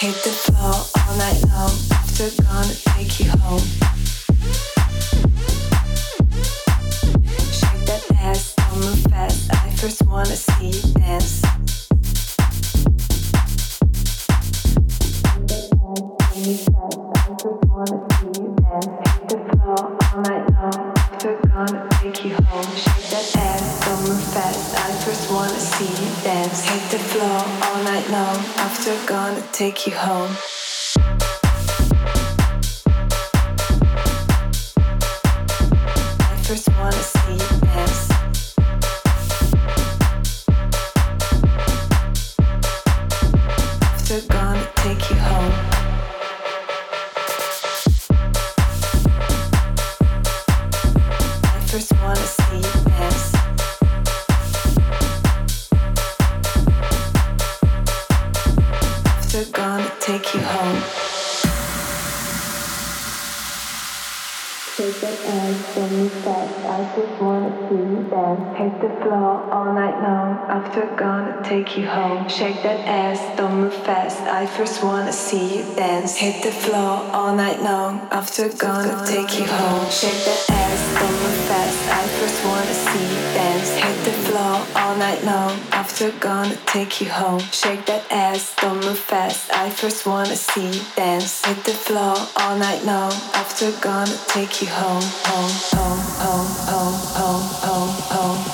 Hit the floor all night long. After gonna take you home. Shake that ass, don't move fast. I first wanna see dance. Hate the flow all night long, after gonna take you home. Shake that ass, don't move fast. I just wanna see you dance. Hit the floor all night long. After gonna take you home. the floor all night long. After gone, take you home. Shake that ass, don't move fast. I first wanna see you dance. Hit the floor all night long. After gone, take you home. Shake that ass, don't move fast. I first wanna see you dance. Hit the floor all night long. After gone, take you home. Shake that ass, don't move fast. I first wanna see you dance. Hit the floor all night long. After gone, take you home, home, home, home, home, home, home, home.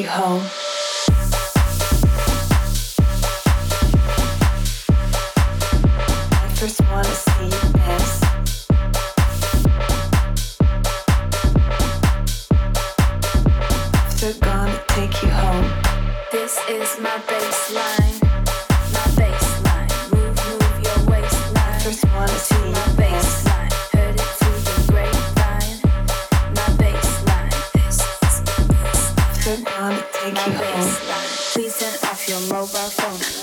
You home. I first wanna see you dance. After gonna take you home. This is my baseline. My baseline. Move, move your waistline. First wanna see To you my dance. Gonna take you home. Please turn off your mobile phone.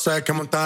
Sé que montaron.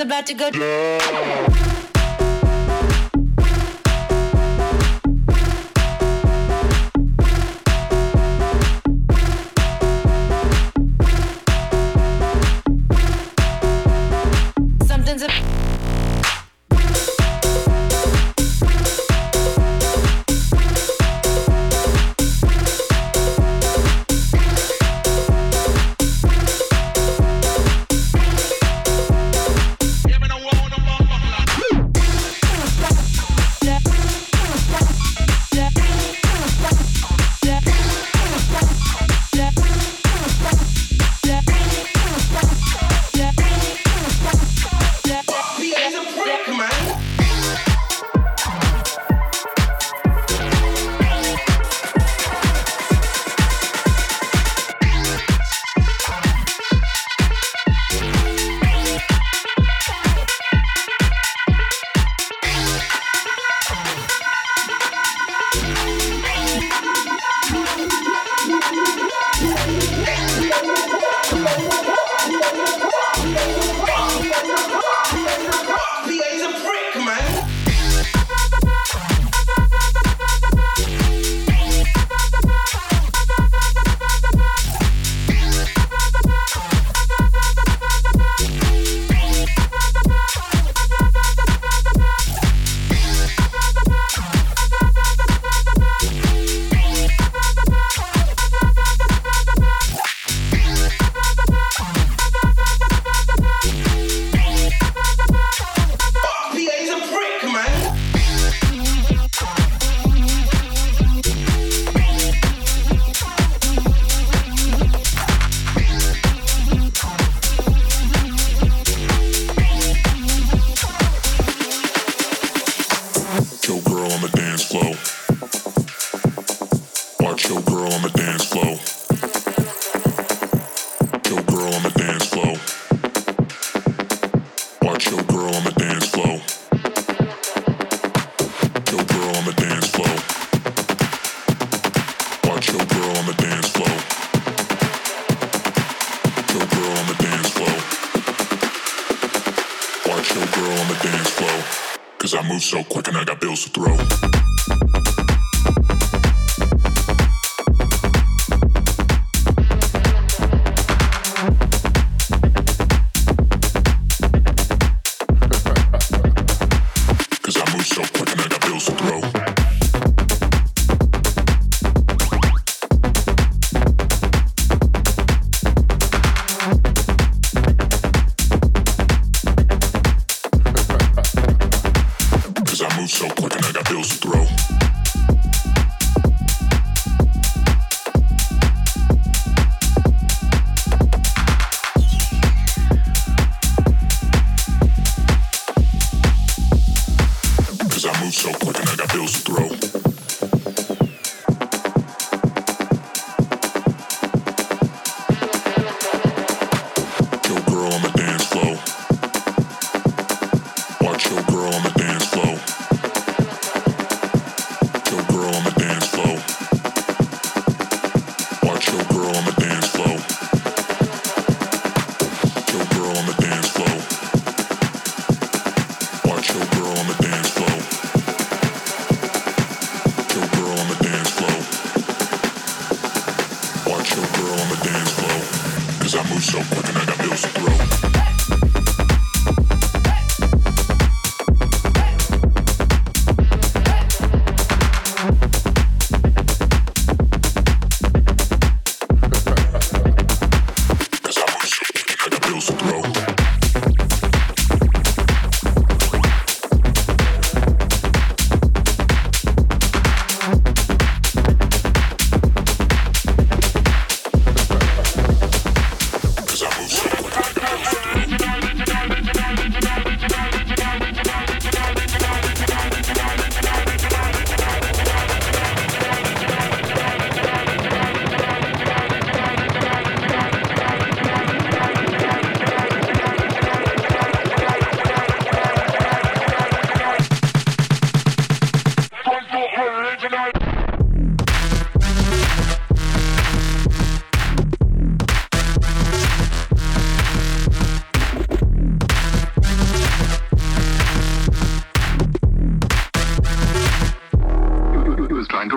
About to go. Thank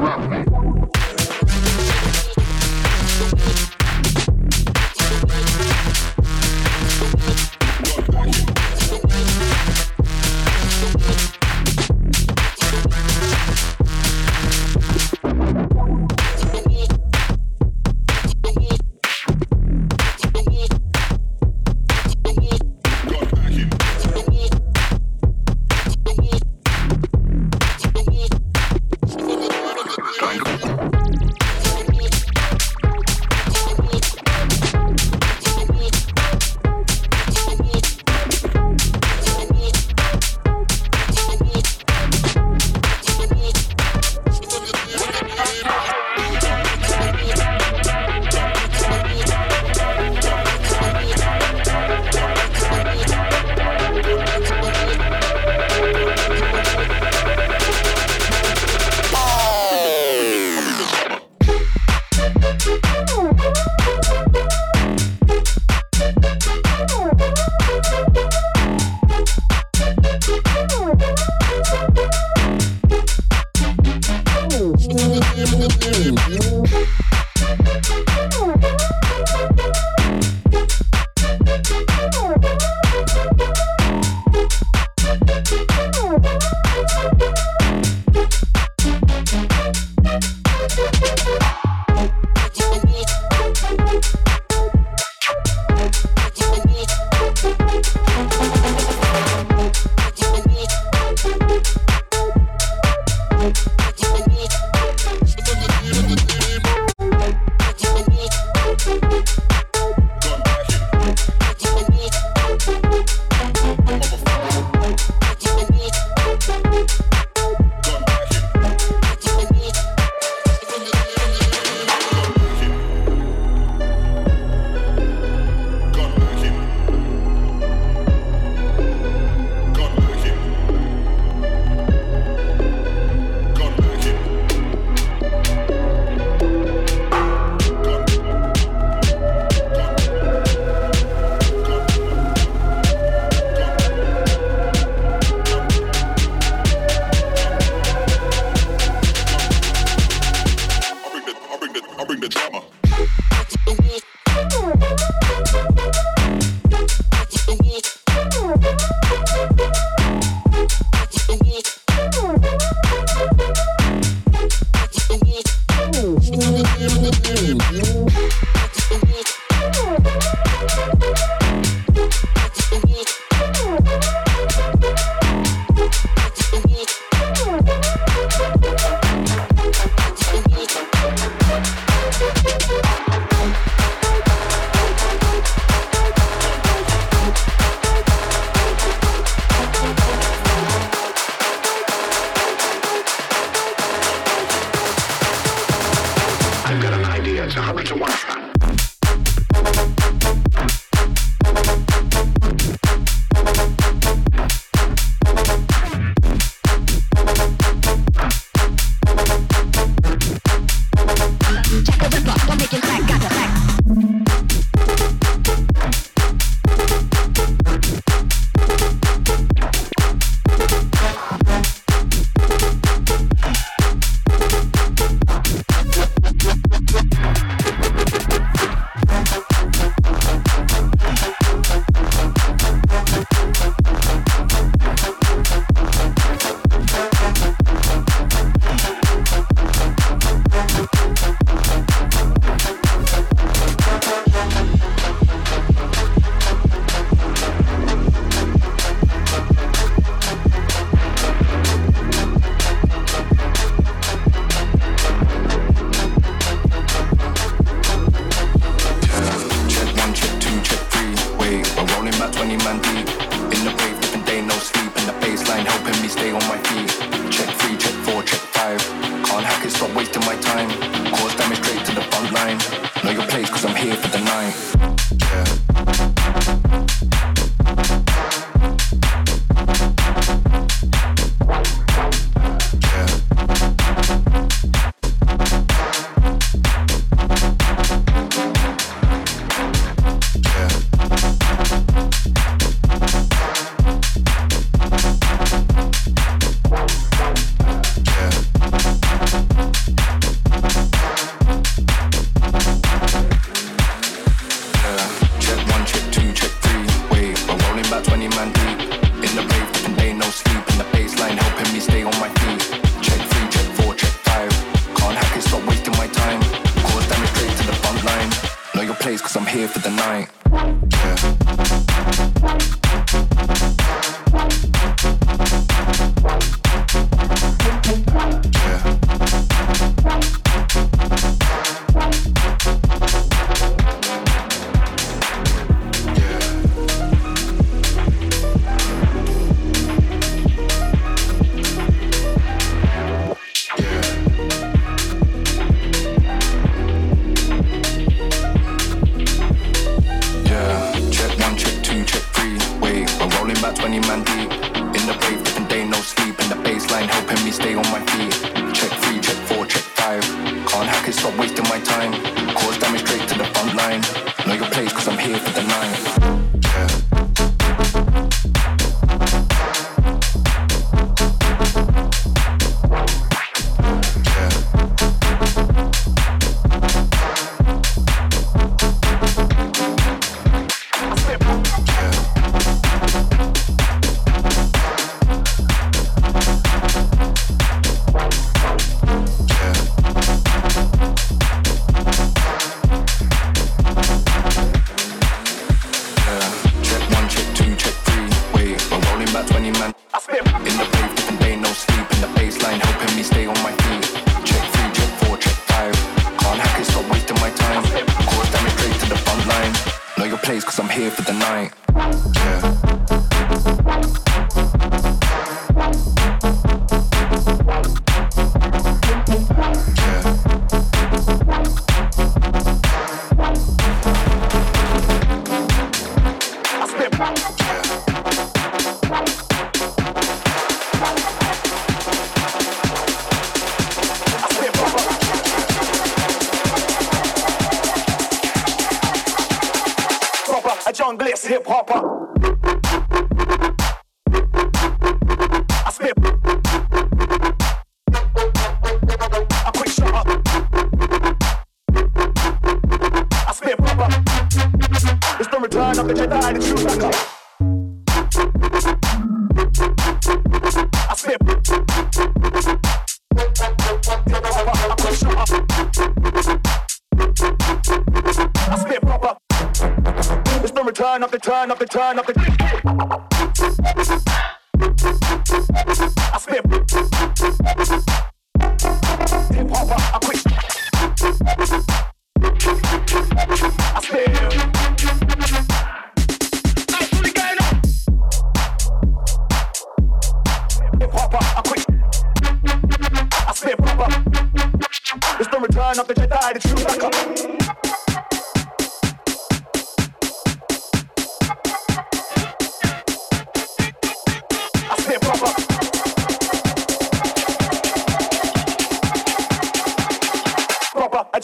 you.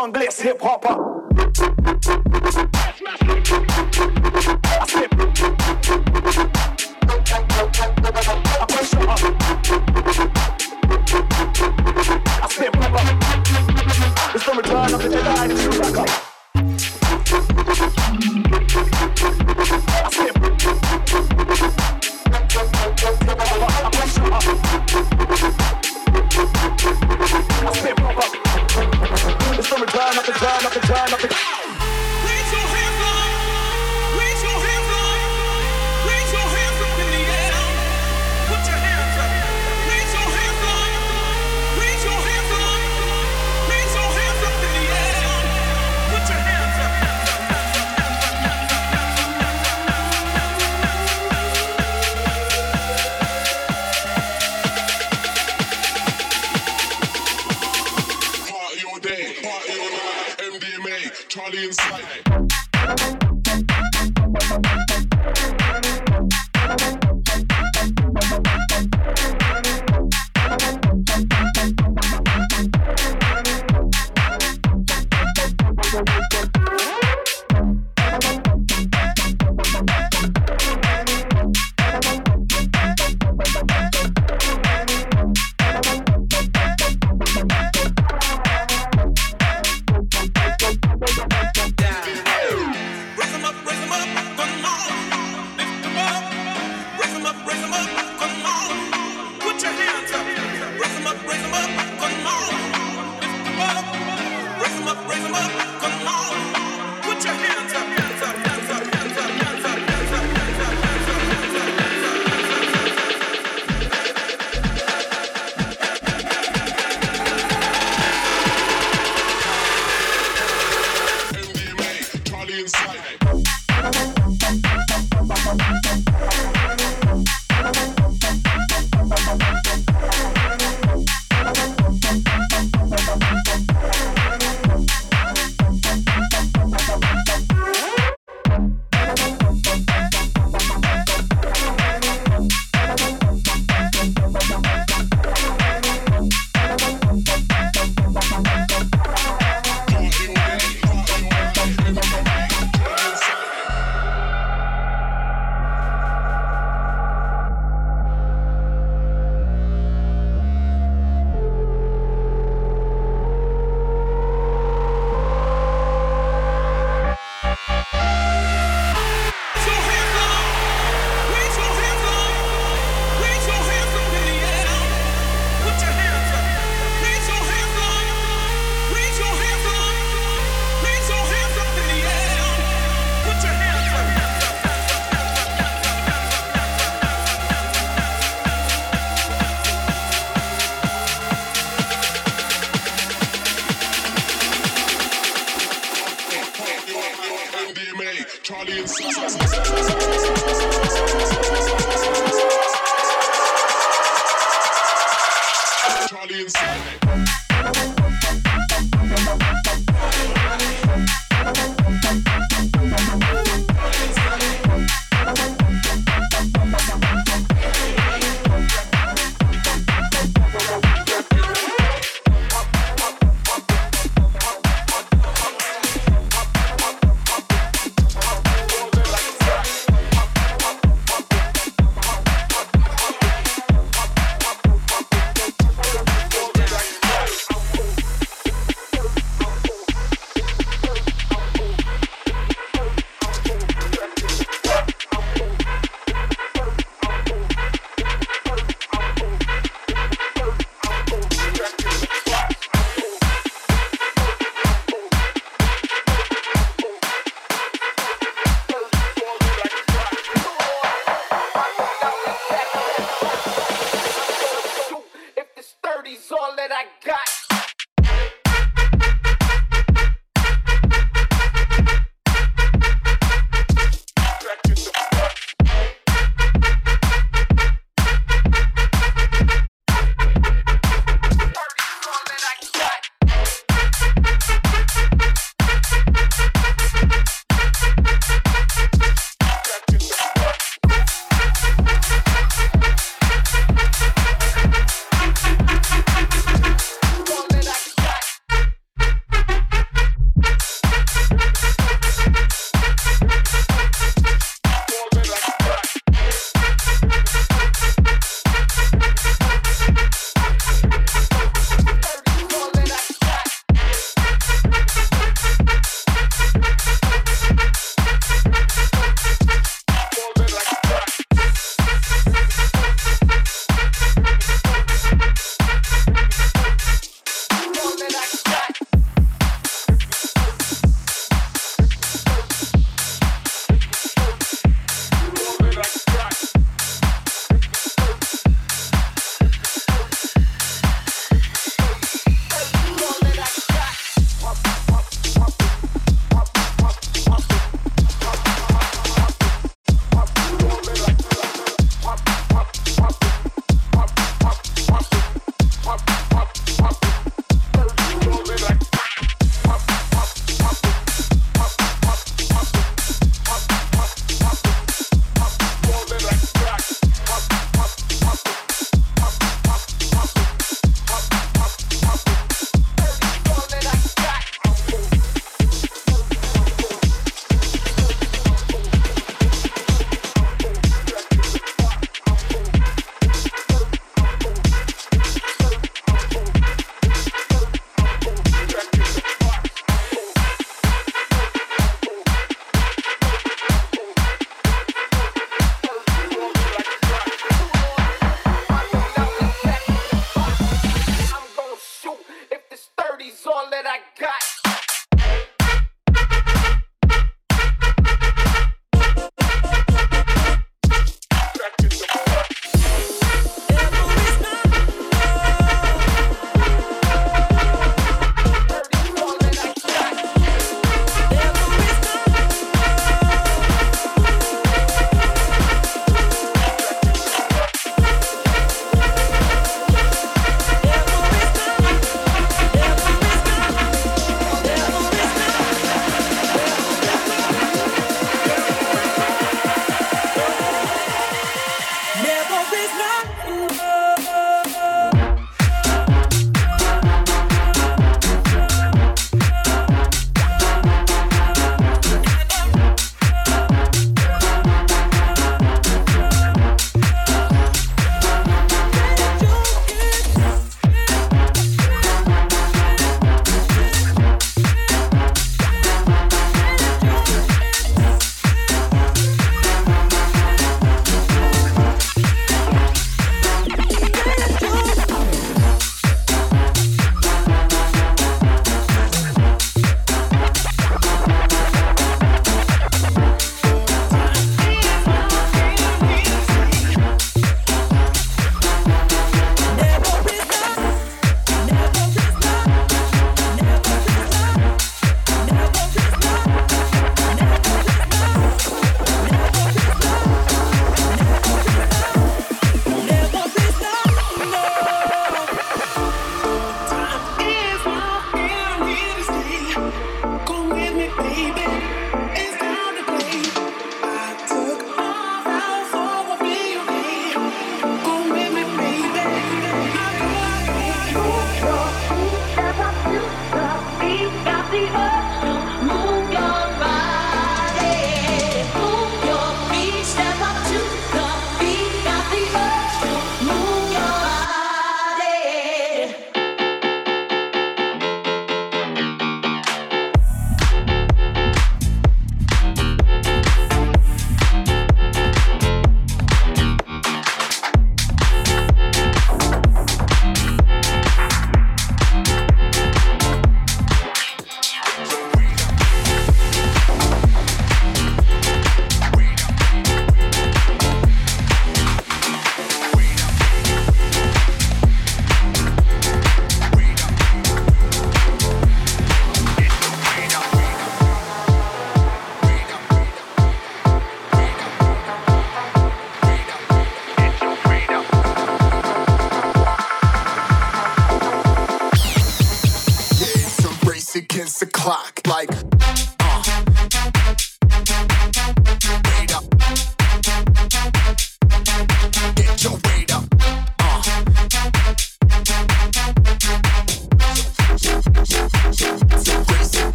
Junglist hip hopper.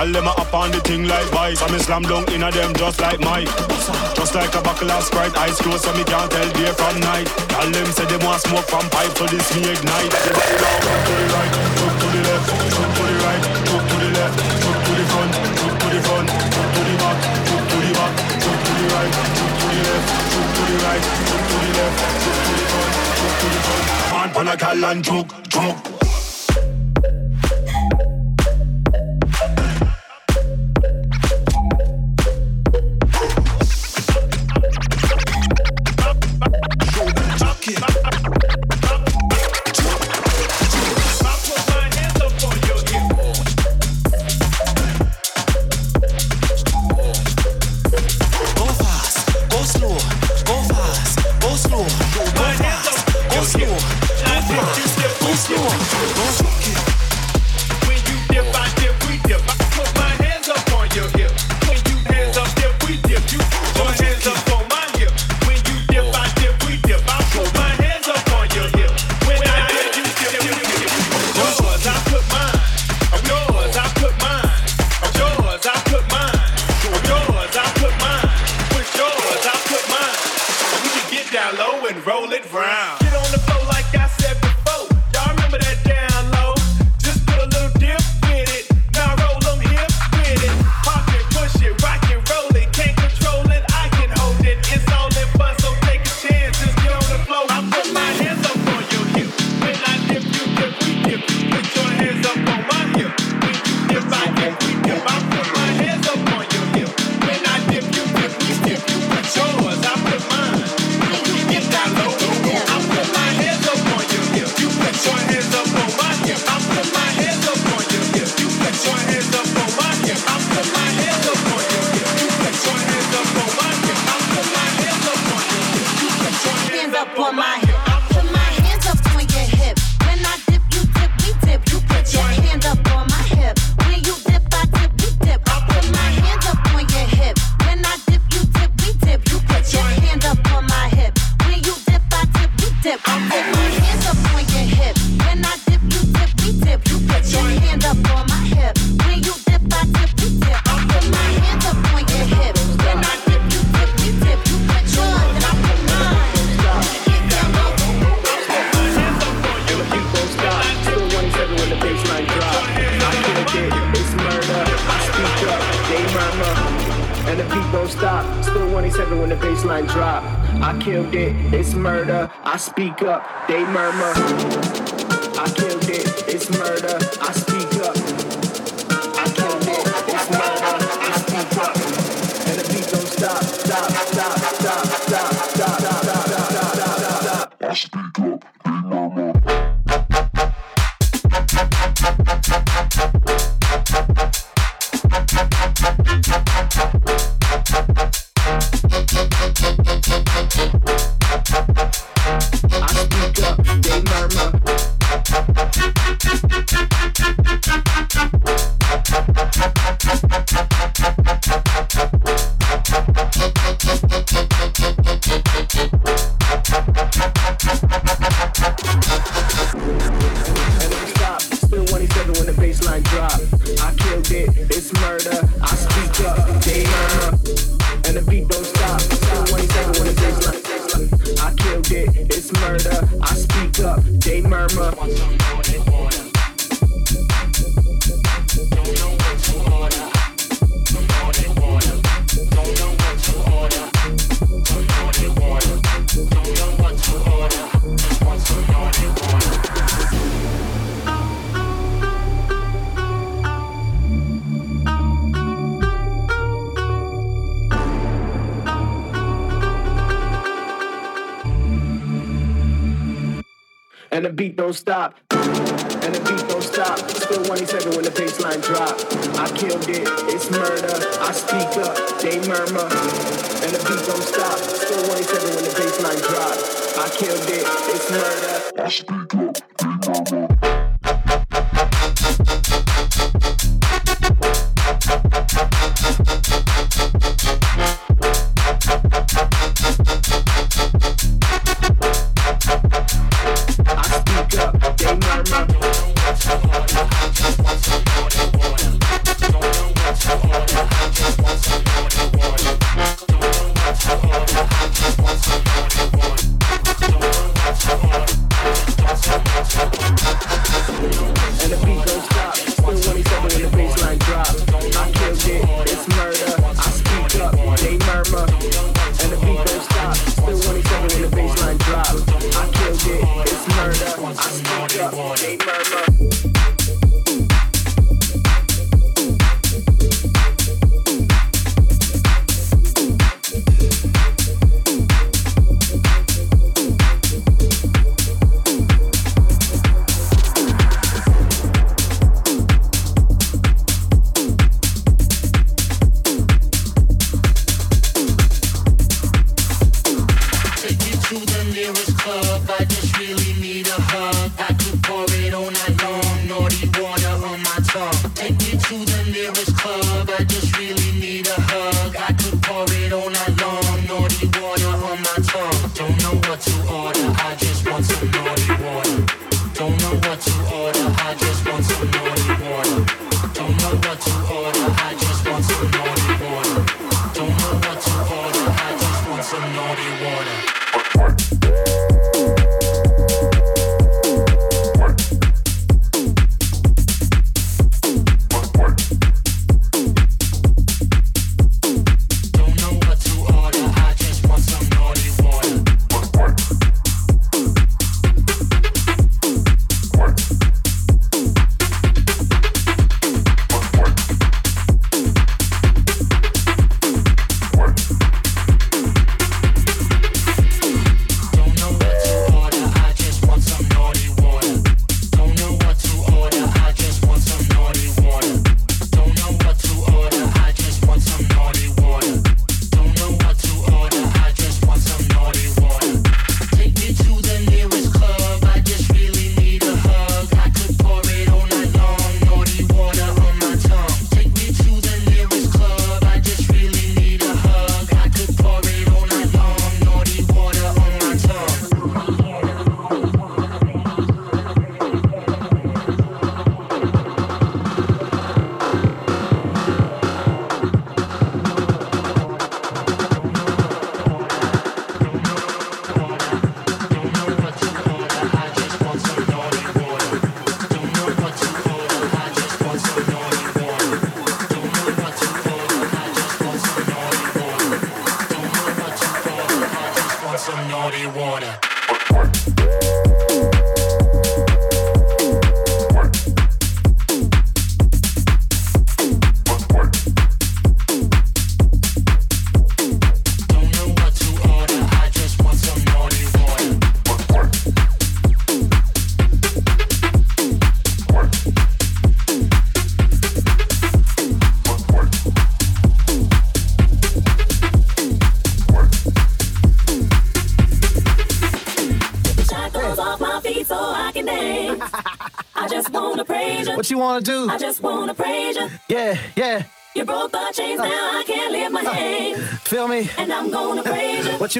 Gal them up on the thing like vice. I'm slam dunk in a them just like Mike. Just like a buckle of Sprite, eyes closed so me can't tell day from night. Gal them say they want smoke from pipe, so this me ignite. Now, to the right, jump to the left, jump to the right, jump to the left, jump to the front, jump to the front, jump to the back, jump to the back, jump to the right, jump to the left, jump to the right, jump to the left, jump to the front, jump to the front. Man, pan a gal and choke. Speak up, they murmur. I killed don't stop. And the beat don't stop. Still 187 when the bassline drop. I killed it, it's murder. I speak up, they murmur. And the beat don't stop. Still 187 when the bassline drop. I killed it, it's murder. I speak up, they murmur.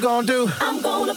You. Gonna do? I'm gonna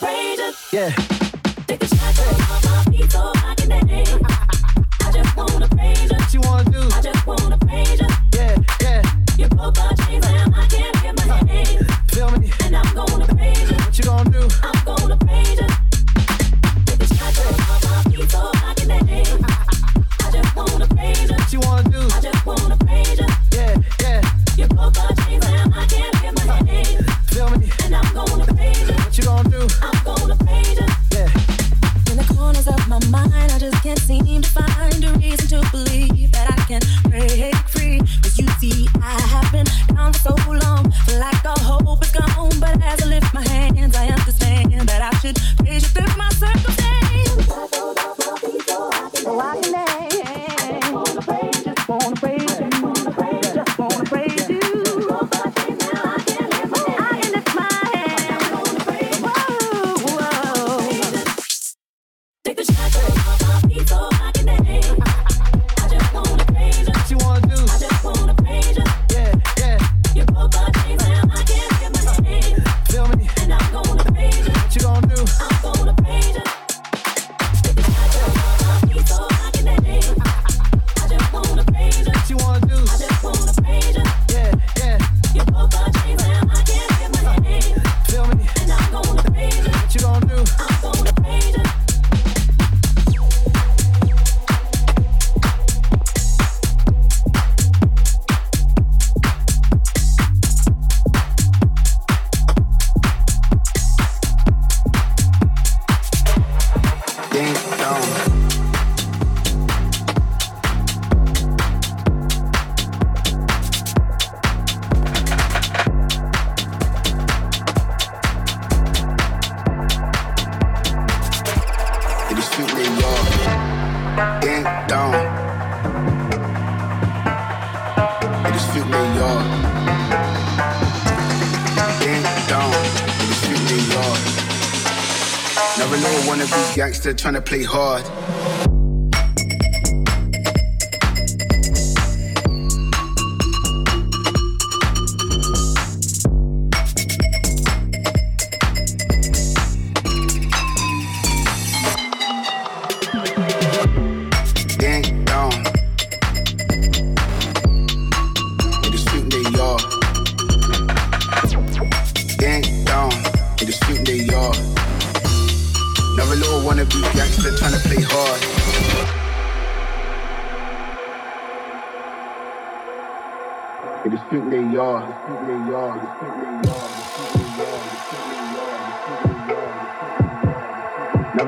trying to play hard.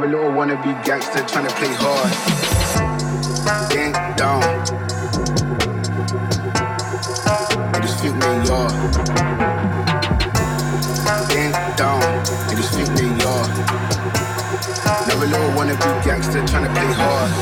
a little wannabe gangster trying to play hard. Gang down. Niggas think they are. Gang down. Niggas think they are. Never little wannabe gangster trying to play hard.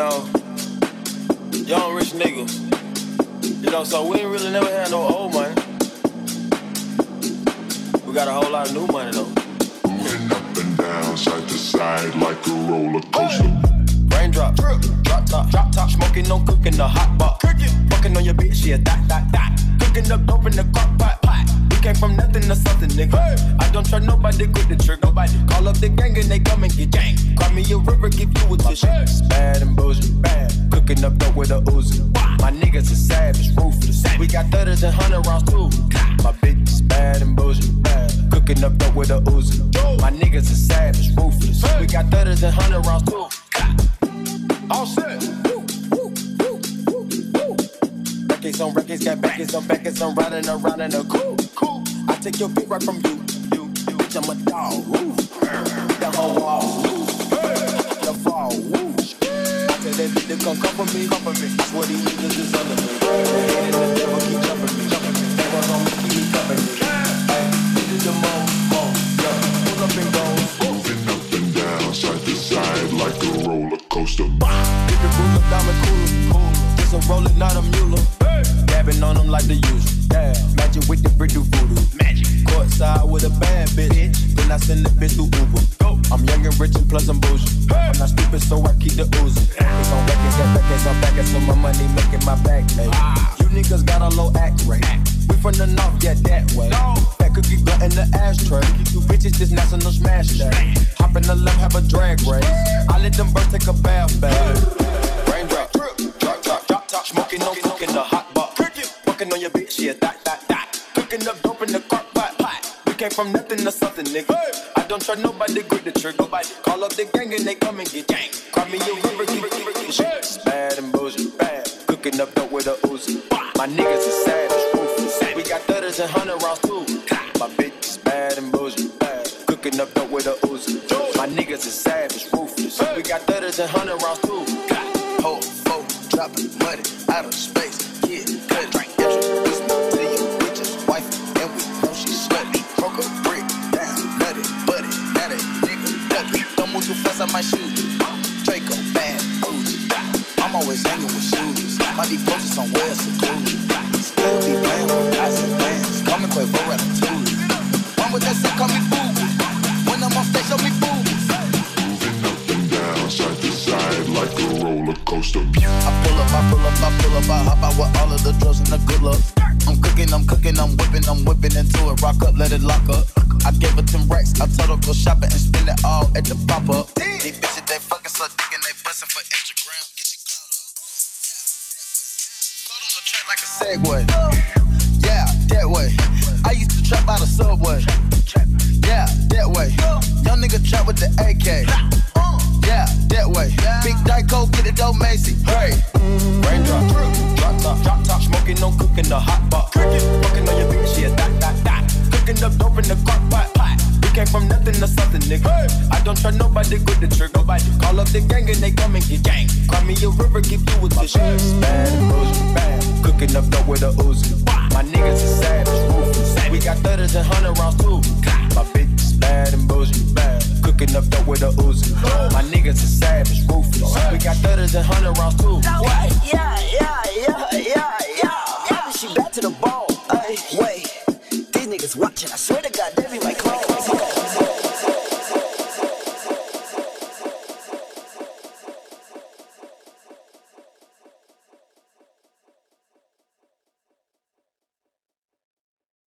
know, young rich niggas. You know, so we ain't really never had no old money. We got a whole lot of new money though. Moving up and down, side to side, like a roller coaster. Hey. Raindrop, drip, drop top, drop top, smoking on cooking the hot pot. Cooking, fucking on your bitch, yeah, that, that, that. Cooking up dope in the crock pot, pot. We came from nothing to something, nigga. Hey. I don't trust nobody, quit the trick, nobody. Call up the gang and they come and get gang Cry me a river, give you a tissue. It's bad and bullshit, bad. Cooking up dope with a Uzi. My niggas are savage, ruthless. We got thudders and hundred rounds too. My bitch is bad and bullshit, bad. Cooking up dope with a Uzi. My niggas are savage, ruthless. We got thudders and hundred rounds too. Offset. Records on records, got backers on backers. I'm riding around in a coupe. Cool. I take your beat right from you. you, you. Bitch, I'm a dog. Woo. that bitch come cover me. Cover me. I swear niggas is under me. They this is the Moving up and down, side to side, like a roller coaster. It's a Dabbing like the usual. Magic with the brick do voodoo. Magic. Courtside with a bad bitch. bitch. Then I send the bitch to Uber. I'm young and rich and plus I'm bougie. I'm not stupid, so I keep the Uzi. It's on record, got records on back, so my money making my back pay. You niggas got a low act rate. We from the north, yeah, that way. That cookie gut in the ashtray. You bitches, just this national smash day. Hop in the left, have a drag race. I let them birds take a bath, bath. Raindrop, drop, drop, drop, drop. Smoking on, cooking the hot box. Fucking on your bitch, yeah, that, that, that. Cooking up dope in the crock pot. We came from nothing to something, nigga don't trust nobody, grip the trigger. Nobody. Call up the gang and they come and get gang. Cry me a river, keep it, keep it, keep it. Bad and bullshit, bad. Cooking up dope with a Uzi. My niggas is sad.